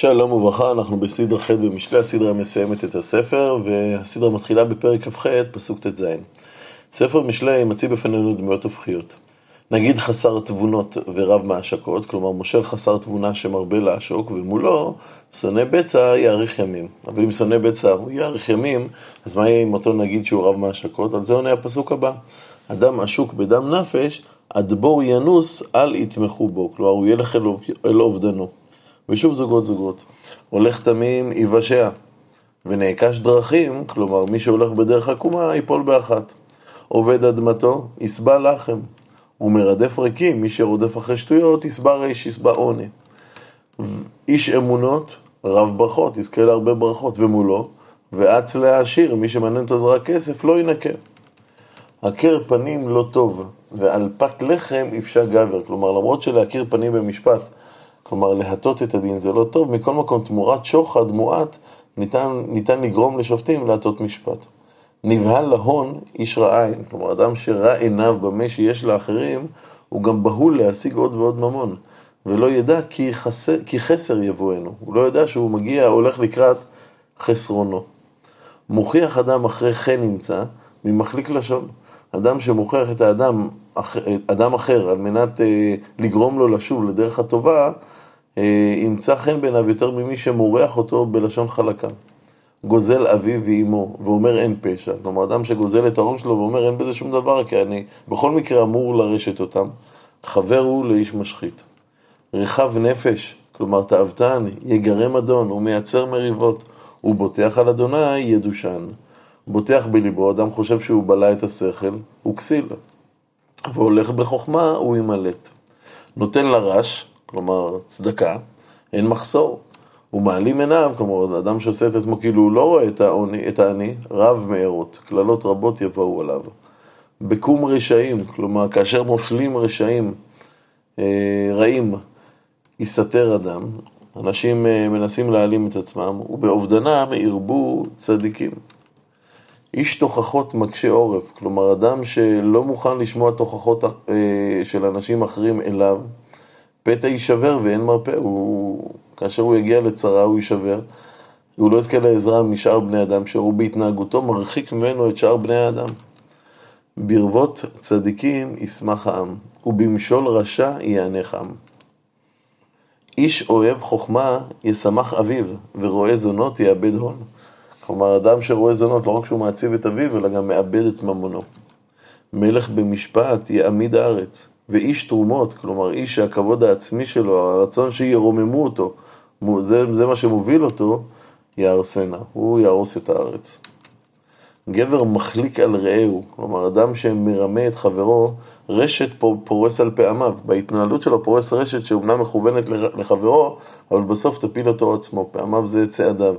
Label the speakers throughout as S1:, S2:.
S1: שלום וברכה, אנחנו בסדרה ח' במשלי, הסדרה מסיימת את הספר, והסדרה מתחילה בפרק כ"ח, פסוק ט"ז. ספר משלי מציא בפנינו דמויות הופכיות. נגיד חסר תבונות ורב מעשקות, כלומר מושל חסר תבונה שמרבה לעשוק, ומולו שונא בצע יאריך ימים. אבל אם שונא בצע הוא יאריך ימים, אז מה יהיה עם אותו נגיד שהוא רב מעשקות? על זה עונה הפסוק הבא. אדם עשוק בדם נפש, עד בור ינוס, אל יתמכו בו. כלומר, הוא ילך אל אובדנו. ושוב זוגות זוגות. הולך תמים יבשע, ונעקש דרכים, כלומר מי שהולך בדרך עקומה ייפול באחת. עובד אדמתו, יסבע לחם. ומרדף ריקים, מי שרודף אחרי שטויות, יסבע ריש, יסבע עוני. איש אמונות, רב ברכות, יזכה להרבה ברכות, ומולו, ואץ להעשיר, מי שמעניין אותו זה רק כסף, לא ינקה. הכר פנים לא טוב, ועל פת לחם יפשע גבר. כלומר, למרות שלהכיר פנים במשפט כלומר, להטות את הדין זה לא טוב, מכל מקום תמורת שוחד מועט ניתן, ניתן לגרום לשופטים להטות משפט. נבהל להון איש רע עין, כלומר, אדם שרע עיניו במה שיש לאחרים, הוא גם בהול להשיג עוד ועוד ממון, ולא ידע כי חסר, כי חסר יבואנו, הוא לא ידע שהוא מגיע, הולך לקראת חסרונו. מוכיח אדם אחרי חן נמצא, ממחליק לשון. אדם שמוכיח את האדם, אדם אחר על מנת אה, לגרום לו לשוב לדרך הטובה, ימצא חן בעיניו יותר ממי שמורח אותו בלשון חלקה. גוזל אביו ואימו, ואומר אין פשע. כלומר, אדם שגוזל את ההון שלו ואומר אין בזה שום דבר, כי אני בכל מקרה אמור לרשת אותם. חבר הוא לאיש משחית. רחב נפש, כלומר תאוותן, יגרם אדון, הוא מייצר מריבות, הוא בוטח על אדוני ידושן. בוטח בליבו, אדם חושב שהוא בלע את השכל, הוא כסיל. והולך בחוכמה, הוא ימלט. נותן לרש, כלומר צדקה, אין מחסור. הוא מעלים עיניו, כלומר, אדם שעושה את עצמו כאילו הוא לא רואה את, העוני, את העני, רב מארות, קללות רבות יבואו עליו. בקום רשעים, כלומר, כאשר מושלים רשעים אה, רעים, יסתר אדם, אנשים אה, מנסים להעלים את עצמם, ובאובדנם ירבו צדיקים. איש תוכחות מקשה עורף, כלומר אדם שלא מוכן לשמוע תוכחות אה, של אנשים אחרים אליו, פתע יישבר ואין מרפא, הוא, כאשר הוא יגיע לצרה הוא יישבר, הוא לא יזכה לעזרה משאר בני אדם, שהוא בהתנהגותו מרחיק ממנו את שאר בני האדם. ברבות צדיקים ישמח העם, ובמשול רשע יענך עם. איש אוהב חוכמה ישמח אביו, ורואה זונות יאבד הון. כלומר, אדם שרואה זונות, לא רק שהוא מעציב את אביו, אלא גם מאבד את ממונו. מלך במשפט יעמיד הארץ, ואיש תרומות, כלומר איש שהכבוד העצמי שלו, הרצון שירוממו אותו, זה, זה מה שמוביל אותו, יהרסנה, הוא יהרוס את הארץ. גבר מחליק על רעהו, כלומר אדם שמרמה את חברו, רשת פורס על פעמיו. בהתנהלות שלו פורס רשת שאומנם מכוונת לחברו, אבל בסוף תפיל אותו עצמו, פעמיו זה צעדיו.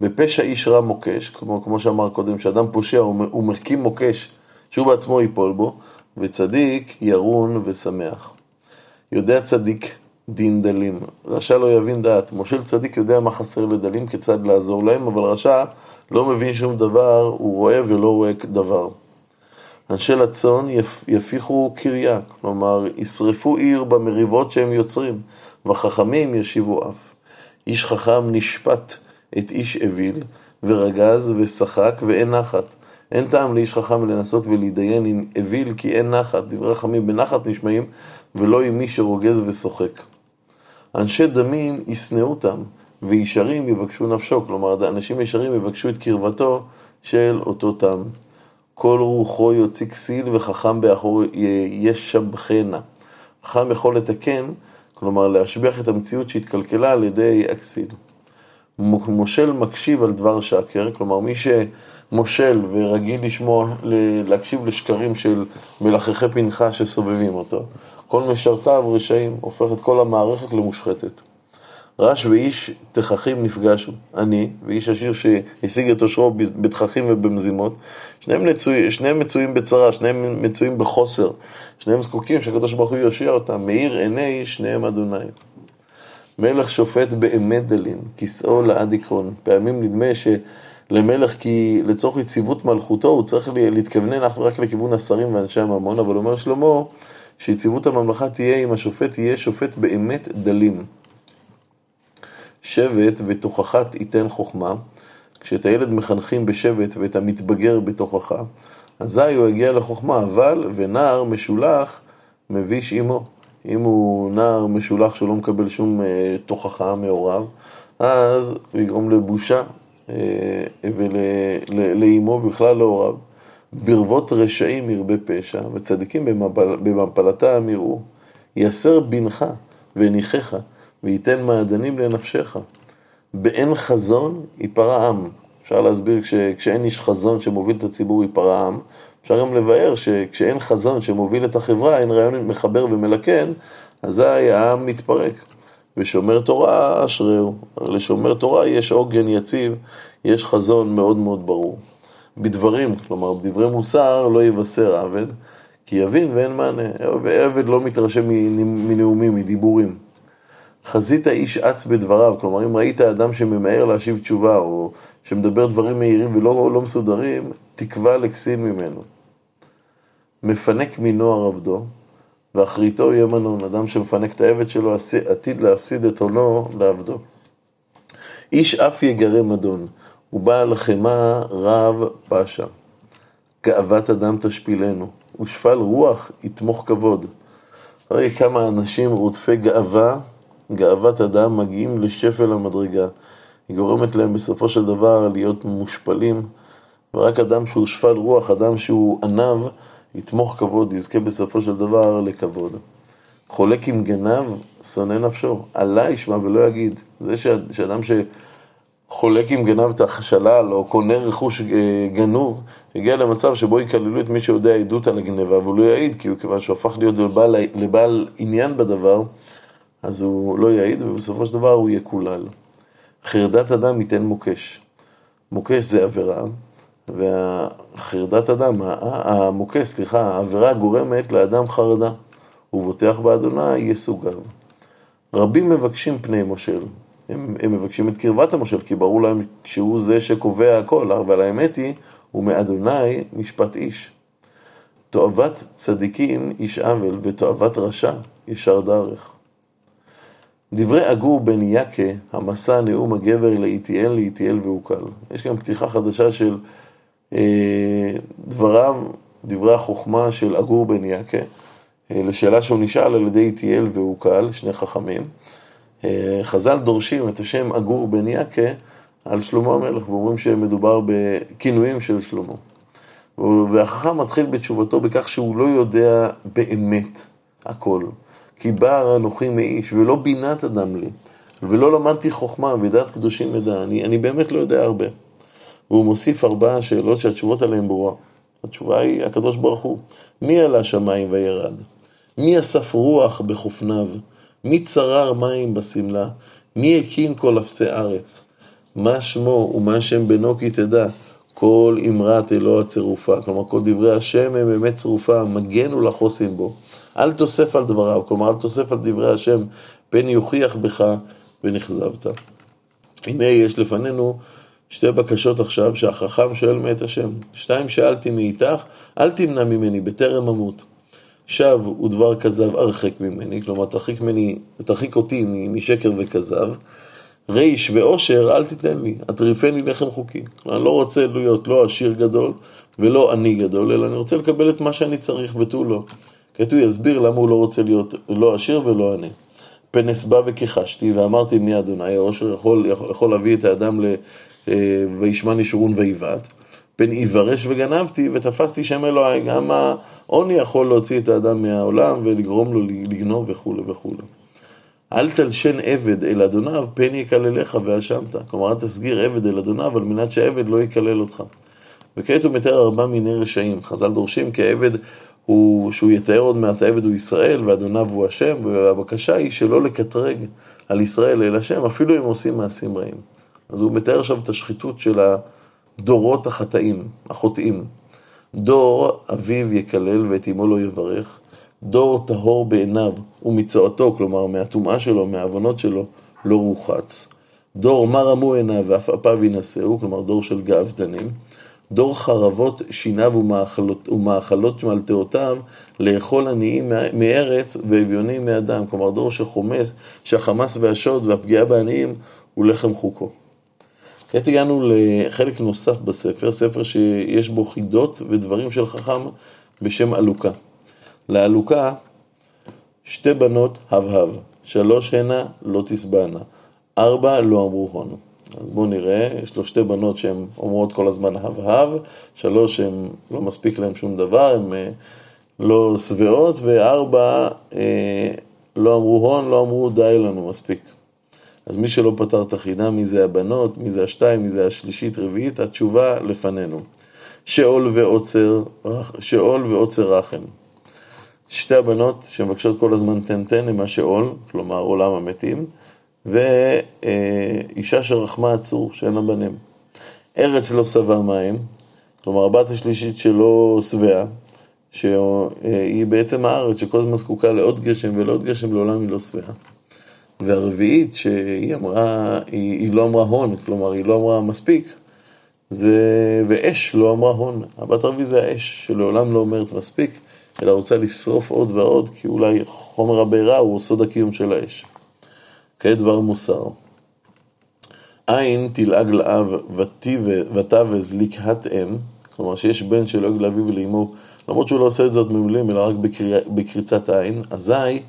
S1: בפשע איש רע מוקש, כמו, כמו שאמר קודם, שאדם פושע הוא מקים מוקש שהוא בעצמו ייפול בו, וצדיק ירון ושמח. יודע צדיק דין דלים, רשע לא יבין דעת. מושל צדיק יודע מה חסר לדלים, כיצד לעזור להם, אבל רשע לא מבין שום דבר, הוא רואה ולא רואה דבר. אנשי לצון יפ, יפיחו קריה, כלומר, ישרפו עיר במריבות שהם יוצרים, וחכמים ישיבו אף. איש חכם נשפט את איש אוויל, ורגז ושחק ואין נחת. אין טעם לאיש חכם לנסות ולהתדיין עם אוויל כי אין נחת, דברי חכמים בנחת נשמעים, ולא עם מי שרוגז ושוחק. אנשי דמים ישנאו אותם, וישרים יבקשו נפשו, כלומר אנשים ישרים יבקשו את קרבתו של אותו תם. כל רוחו יוציא כסיל וחכם באחור ישבחנה. חכם יכול לתקן, כלומר להשביח את המציאות שהתקלקלה על ידי הכסיל. מושל מקשיב על דבר שקר, כלומר מי שמושל ורגיל לשמוע, להקשיב לשקרים של מלחכי פנחה שסובבים אותו, כל משרתיו רשעים, הופך את כל המערכת למושחתת. רש ואיש תככים נפגשו, אני ואיש עשיר שהשיג את עושרו בתככים ובמזימות, שניהם, נצוי, שניהם מצויים בצרה, שניהם מצויים בחוסר, שניהם זקוקים שהקדוש ברוך הוא יושיע אותם, מאיר עיני שניהם אדוני. מלך שופט באמת דלין, כיסאו לעד עקרון. פעמים נדמה שלמלך, כי לצורך יציבות מלכותו, הוא צריך להתכוונן אך ורק לכיוון השרים ואנשי הממון, אבל אומר שלמה שיציבות הממלכה תהיה אם השופט יהיה שופט באמת דלים. שבט ותוכחת ייתן חוכמה. כשאת הילד מחנכים בשבט ואת המתבגר בתוכחה, אזי הוא יגיע לחוכמה, אבל ונער משולח מביש עמו. אם הוא נער משולח שלא מקבל שום אה, תוכחה מהוריו, אז הוא יגרום לבושה ולאימו בכלל להוריו. ברבות רשעים ירבה פשע, וצדיקים במפלתם יראו. יסר בנך וניחך, וייתן מעדנים לנפשך. באין חזון ייפרע עם. אפשר להסביר כש, כשאין איש חזון שמוביל את הציבור ייפרע עם. אפשר גם לבאר שכשאין חזון שמוביל את החברה, אין רעיון מחבר ומלכן, אזי העם מתפרק. ושומר תורה אשריהו. לשומר תורה יש עוגן יציב, יש חזון מאוד מאוד ברור. בדברים, כלומר בדברי מוסר לא יבשר עבד, כי יבין ואין מענה. ועבד לא מתרשם מנאומים, מדיבורים. חזית איש אץ בדבריו, כלומר אם ראית אדם שממהר להשיב תשובה או שמדבר דברים מהירים ולא לא מסודרים, תקווה לכסיל ממנו. מפנק מנוער עבדו, ואחריתו יהיה מנון, אדם שמפנק את העבד שלו עתיד להפסיד את הונו לעבדו. איש אף יגרם אדון, ובעל חמא רב פשע. גאוות אדם תשפילנו, ושפל רוח יתמוך כבוד. הרי כמה אנשים רודפי גאווה, גאוות אדם מגיעים לשפל המדרגה. היא גורמת להם בסופו של דבר להיות מושפלים, ורק אדם שהוא שפל רוח, אדם שהוא ענב, יתמוך כבוד, יזכה בסופו של דבר לכבוד. חולק עם גנב, שונא נפשו. עלה ישמע ולא יגיד. זה שאדם שחולק עם גנב את השלל, או קונה רכוש אה, גנוב, הגיע למצב שבו יקללו את מי שיודע עדות על הגניבה, אבל לא יעיד, כי הוא כיוון שהוא הפך להיות לבעל, לבעל עניין בדבר, אז הוא לא יעיד, ובסופו של דבר הוא יקולל. חרדת אדם ייתן מוקש. מוקש זה עבירה, והחרדת אדם, המוקש, סליחה, העבירה גורמת לאדם חרדה. ובוטח באדוני יסוגיו. רבים מבקשים פני מושל. הם, הם מבקשים את קרבת המושל, כי ברור להם שהוא זה שקובע הכל, אבל האמת היא, הוא מאדוני משפט איש. תועבת צדיקים איש עוול, ותועבת רשע ישר דרך. דברי אגור בן יקה, המסע נאום הגבר לאיטיאל לאיטיאל והוקל. יש גם פתיחה חדשה של דבריו, דברי החוכמה של אגור בן יקה, אה, לשאלה שהוא נשאל על ידי איטיאל והוקל, שני חכמים. אה, חז"ל דורשים את השם אגור בן יקה על שלמה המלך, ואומרים שמדובר בכינויים של שלמה. והחכם מתחיל בתשובתו בכך שהוא לא יודע באמת הכל. כי בא אנוכי מאיש, ולא בינת אדם לי, ולא למדתי חוכמה ודעת קדושים ידע, אני, אני באמת לא יודע הרבה. והוא מוסיף ארבעה שאלות שהתשובות עליהן ברורה. התשובה היא, הקדוש ברוך הוא, מי עלה שמיים וירד? מי אסף רוח בחופניו? מי צרר מים בשמלה? מי הקים כל אפסי ארץ? מה שמו ומה שם בנו כי תדע? כל אמרת אלוה הצירופה. כלומר, כל דברי השם הם באמת צירופה, מגן ולחוסים בו. אל תוסף על דבריו, כלומר אל תוסף על דברי השם, פן יוכיח בך ונכזבת. הנה יש לפנינו שתי בקשות עכשיו שהחכם שואל מאת השם. שתיים שאלתי מאיתך, אל תמנע ממני בטרם אמות. שב ודבר כזב הרחק ממני, כלומר תרחיק, ממני, תרחיק אותי משקר וכזב. ריש ועושר אל תיתן לי, אטריפני לחם חוקי. אני לא רוצה להיות לא עשיר גדול ולא עני גדול, אלא אני רוצה לקבל את מה שאני צריך ותו לא. כעת הוא יסביר למה הוא לא רוצה להיות לא עשיר ולא עני. פנס בא וכיחשתי ואמרתי מי אדוני, העושר יכול, יכול, יכול להביא את האדם אה, וישמע שורון ויבעט. פן יברש וגנבתי ותפסתי שם אלוהי. גם העוני יכול להוציא את האדם מהעולם ולגרום לו לגנוב וכולי וכולי. אל תלשן עבד אל אדוניו, פן יקללך ואשמת. כלומר, אל תסגיר עבד אל אדוניו על מנת שעבד לא יקלל אותך. וכעת הוא מתאר ארבע מיני רשעים. חז"ל דורשים כי העבד הוא, שהוא יתאר עוד מעט העבד הוא ישראל ואדוניו הוא השם, והבקשה היא שלא לקטרג על ישראל אל השם, אפילו אם עושים מעשים רעים. אז הוא מתאר עכשיו את השחיתות של הדורות החטאים, החוטאים. דור אביו יקלל ואת אמו לא יברך, דור טהור בעיניו ומצואתו, כלומר מהטומאה שלו, מהעוונות שלו, לא רוחץ. דור מה רמו עיניו ואף אפיו ינשאו, כלומר דור של גאוותנים. דור חרבות שיניו ומאכלות, ומאכלות מלטאותיו, לאכול עניים מארץ ואביונים מאדם. כלומר, דור שחומס, שהחמאס והשוד והפגיעה בעניים הוא לחם חוקו. כעת הגענו לחלק נוסף בספר, ספר שיש בו חידות ודברים של חכם בשם אלוקה. לאלוקה שתי בנות הבהב, שלוש הנה לא תשבענה, ארבע לא אמרו הון. אז בואו נראה, יש לו שתי בנות שהן אומרות כל הזמן הבהב, שלוש שהן לא מספיק להן שום דבר, הן אה, לא שבעות, וארבע אה, לא אמרו הון, לא אמרו די לנו מספיק. אז מי שלא פתר את החידה, מי זה הבנות, מי זה השתיים, מי זה השלישית, רביעית, התשובה לפנינו. שאול ועוצר, שאול ועוצר רחם. שתי הבנות שמבקשות כל הזמן תן תן הם השאול, כלומר עולם המתים, ואישה שרחמה עצור, שאין לה בנים. ארץ לא שבע מים, כלומר הבת השלישית שלא שבעה, שהיא בעצם הארץ שכל הזמן זקוקה לעוד גשם ולעוד גשם, לעולם היא לא שבעה. והרביעית, שהיא אמרה, היא, היא לא אמרה הון, כלומר היא לא אמרה מספיק, זה, ואש לא אמרה הון. הבת הרביעית זה האש, שלעולם לא אומרת מספיק, אלא רוצה לשרוף עוד ועוד, כי אולי חומר הבעירה הוא סוד הקיום של האש. כעת דבר מוסר. עין תלעג לאב ותבז לקהת אם, כלומר שיש בן שלועג לאביו ולאמו, למרות שהוא לא עושה את זאת ממילים, אלא רק בקריצ... בקריצת עין, אזי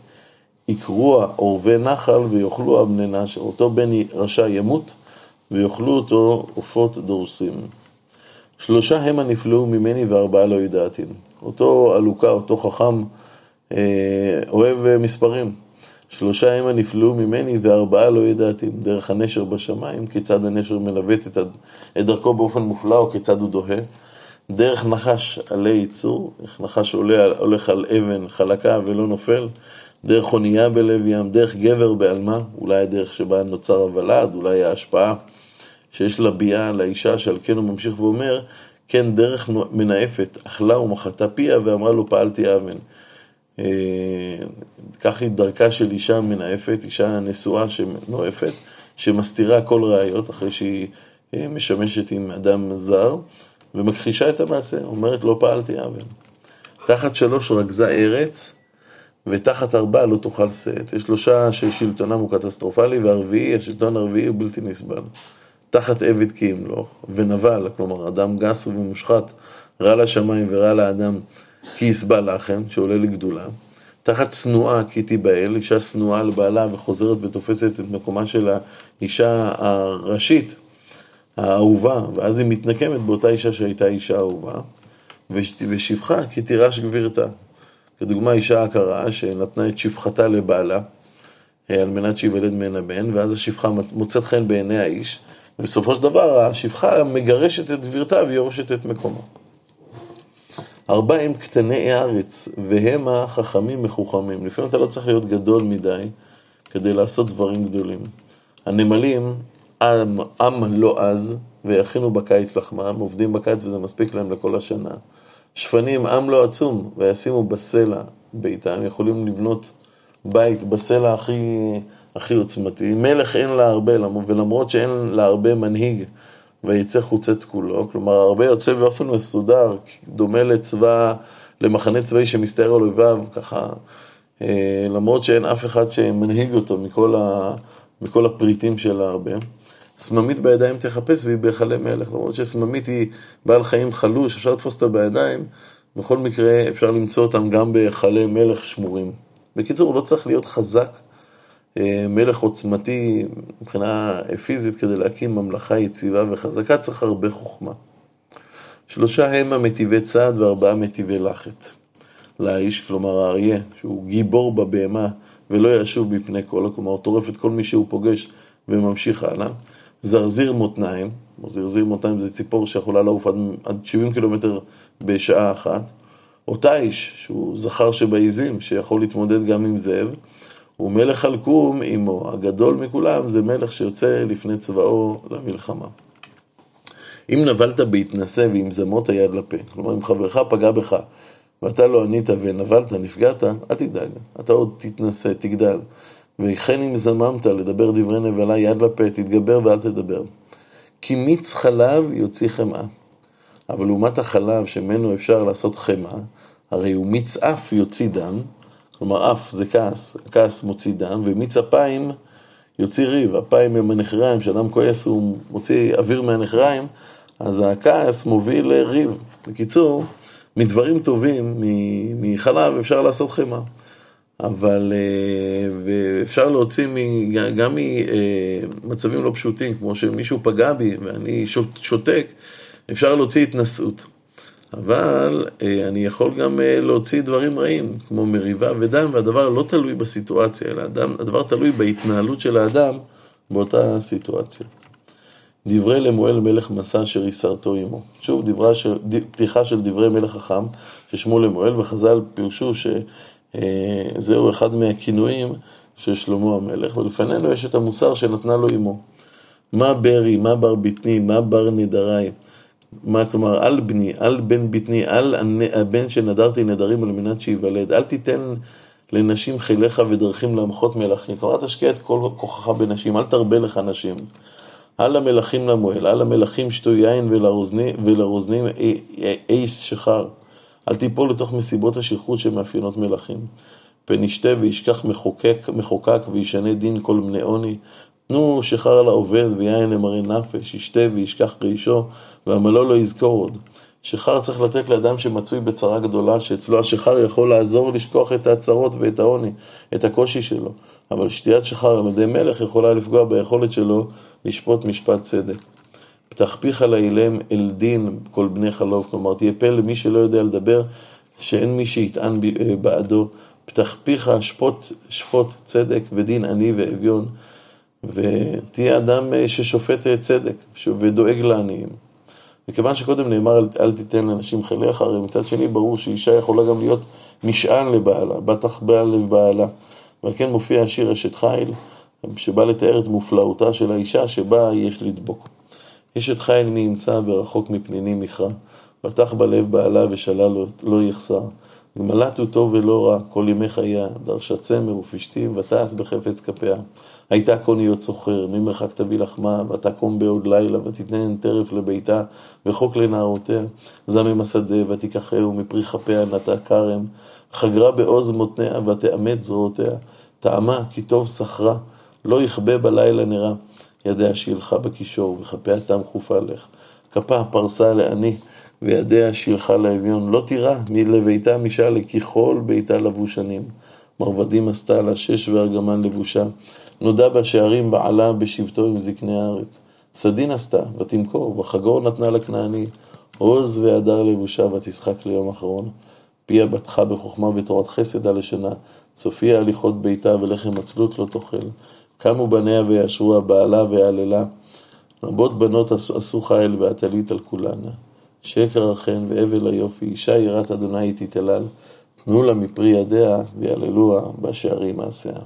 S1: יקרוע עורבי נחל ויאכלו הבני נשר. אותו בן רשע ימות ויאכלו אותו עופות דורסים. שלושה המה נפלאו ממני וארבעה לא ידעתי. אותו עלוקה, אותו חכם, אה, אוהב מספרים. שלושה המה נפלאו ממני וארבעה לא ידעתי. דרך הנשר בשמיים, כיצד הנשר מלווט את דרכו באופן מופלא או כיצד הוא דוהה. דרך נחש עלי ייצור, איך נחש עולה, הולך על אבן חלקה ולא נופל. דרך אונייה בלב ים, דרך גבר בעלמה, אולי הדרך שבה נוצר הוולד, אולי ההשפעה שיש לביאה לאישה, שעל כן הוא ממשיך ואומר, כן דרך מנאפת, אכלה ומחתה פיה ואמרה לו פעלתי אבן. אה, כך היא דרכה של אישה מנאפת, אישה נשואה שנואפת, שמסתירה כל ראיות אחרי שהיא אה, משמשת עם אדם זר, ומכחישה את המעשה, אומרת לא פעלתי אבן. תחת שלוש רגזה ארץ, ותחת ארבעה לא תאכל שאת. יש שלושה ששלטונם הוא קטסטרופלי, והרביעי, השלטון הרביעי הוא בלתי נסבל. תחת עבד כי ימלוך, ונבל, כלומר אדם גס ומושחת, רע לשמיים ורע לאדם כי יסבל לכם, שעולה לגדולה. תחת צנועה כי תיבהל, אישה צנועה לבעלה וחוזרת ותופסת את מקומה של האישה הראשית, האהובה, ואז היא מתנקמת באותה אישה שהייתה אישה אהובה, ושפחה כי תירש גבירתה. כדוגמה אישה עקרה שנתנה את שפחתה לבעלה אה, על מנת שיוולד ממנה בן, ואז השפחה מוצאת חן בעיני האיש, ובסופו של דבר השפחה מגרשת את גבירתה ויורשת את מקומה. ארבע הם קטני הארץ, והם החכמים מחוכמים. לפעמים אתה לא צריך להיות גדול מדי כדי לעשות דברים גדולים. הנמלים, עם, עם לא עז, ויכינו בקיץ לחמם, עובדים בקיץ וזה מספיק להם לכל השנה. שפנים, עם לא עצום, וישימו בסלע ביתם, יכולים לבנות בית בסלע הכי, הכי עוצמתי. מלך אין לה הרבה, ולמרות שאין לה הרבה מנהיג, ויצא חוצץ כולו, כלומר הרבה יוצא באופן מסודר, דומה לצבא, למחנה צבאי שמסתער על אויביו, ככה, אה, למרות שאין אף אחד שמנהיג אותו מכל, ה, מכל הפריטים של הרבה. סממית בידיים תחפש והיא בהיכלי מלך, למרות שסממית היא בעל חיים חלוש, אפשר לתפוס אותה בידיים, בכל מקרה אפשר למצוא אותם גם בהיכלי מלך שמורים. בקיצור, לא צריך להיות חזק, אה, מלך עוצמתי מבחינה פיזית כדי להקים ממלכה יציבה וחזקה, צריך הרבה חוכמה. שלושה הם המטיבי צעד וארבעה מטיבי לחת. לאיש, כלומר האריה, שהוא גיבור בבהמה ולא ישוב מפני כל, כלומר הוא טורף את כל מי שהוא פוגש וממשיך הלאה. זרזיר מותניים, זרזיר מותניים זה ציפור שיכולה לעוף עד, עד 70 קילומטר בשעה אחת, או תיש, שהוא זכר שבעיזים, שיכול להתמודד גם עם זאב, ומלך הלקום עמו, הגדול מכולם זה מלך שיוצא לפני צבאו למלחמה. אם נבלת בהתנשא ועם זמות היד לפה, כלומר אם חברך פגע בך ואתה לא ענית ונבלת, נפגעת, אל תדאג, אתה עוד תתנשא, תגדל. וכן אם זממת לדבר דברי נבלה יד לפה, תתגבר ואל תדבר. כי מיץ חלב יוציא חמאה. אבל לעומת החלב שממנו אפשר לעשות חמאה, הרי הוא מיץ אף יוציא דם, כלומר אף זה כעס, הכעס מוציא דם, ומיץ אפיים יוציא ריב, אפיים הם הנחריים, כשאדם כועס הוא מוציא אוויר מהנחריים, אז הכעס מוביל לריב. בקיצור, מדברים טובים, מחלב אפשר לעשות חמאה. אבל אה, אפשר להוציא גם ממצבים לא פשוטים, כמו שמישהו פגע בי ואני שותק, אפשר להוציא התנשאות. אבל אה, אני יכול גם אה, להוציא דברים רעים, כמו מריבה ודם, והדבר לא תלוי בסיטואציה, אלא הדבר תלוי בהתנהלות של האדם באותה סיטואציה. דברי למואל מלך מסע אשר יסרתו עמו. שוב, של, פתיחה של דברי מלך חכם ששמו למואל, וחז"ל פירשו שזהו אחד מהכינויים של שלמה המלך, ולפנינו יש את המוסר שנתנה לו עמו. מה ברי, מה בר בטני, מה בר נדרי. מה כלומר, על בני, על בן בטני, על הבן שנדרתי נדרים על מנת שייוולד. אל תיתן לנשים חיליך ודרכים להמחות מלכים. כלומר, תשקיע את כל כוחך בנשים, אל תרבה לך נשים. על המלכים למועל, על המלכים שתו יין ולרוזנים אייס שחר. אל תיפול לתוך מסיבות השכרות שמאפיינות מלכים. פן ישתה וישכח מחוקק, מחוקק וישנה דין כל בני עוני. תנו שחר לעובד ויין למראה נפש, ישתה וישכח רעישו, ועמלו לא יזכור עוד. שחר צריך לתת לאדם שמצוי בצרה גדולה, שאצלו השחר יכול לעזור לשכוח את הצרות ואת העוני, את הקושי שלו. אבל שתיית שחר על ידי מלך יכולה לפגוע ביכולת שלו לשפוט משפט צדק. פתח פיך לאילם אל דין כל בני חלוב, כלומר תהיה פה למי שלא יודע לדבר, שאין מי שיטען בעדו. פתח פיך שפוט, שפוט צדק ודין עני ואביון, ותהיה אדם אה, ששופט אה, צדק ודואג לעניים. מכיוון שקודם נאמר אל, אל תיתן לאנשים חיליך, הרי מצד שני ברור שאישה יכולה גם להיות משען לבעלה, בטח בעל לבעלה. ועל כן מופיע השיר אשת חיל, שבא לתאר את מופלאותה של האישה שבה יש לדבוק. אשת חיל נמצא ורחוק מפניני מכרע, בטח בלב בעלה ושלל לא, יחסר. גמלת הוא טוב ולא רע, כל ימי חייה, דרשה צמר ופשתים, ותעש בחפץ כפיה. הייתה קוניות סוחר, ממרחק תביא לחמה, ותקום בעוד לילה, ותתנן טרף לביתה, וחוק לנערותיה. זמם השדה, ותיקחהו, מפרי כפיה נטע כרם. חגרה בעוז מותניה, ותאמץ זרועותיה. טעמה, כי טוב שכרה, לא יכבה בלילה נרה. ידיה שילחה בקישור, וכפיה תם כופה לך. כפה פרסה לעני. וידיה שילחה לאביון, לא תירא מלביתה משאלה, כי כל ביתה לבושנים. מרבדים עשתה לה שש וארגמן לבושה. נודע בשערים בעלה בשבטו עם זקני הארץ. סדין עשתה, ותמכור, וחגור נתנה לכנעני. עוז והדר לבושה, ותשחק ליום אחרון. פיה בתך בחוכמה ותורת חסד הלשנה. צופיה הליכות ביתה, ולחם עצלות לא תאכל. קמו בניה ויאשרוה, בעלה ויעללה. רבות בנות עשו חיל ועטלית על כולנה. שקר החן והבל היופי, אישה יראת אדוני תתהלל, תנו לה מפרי ידיה ויעללוה בשערים מעשיה.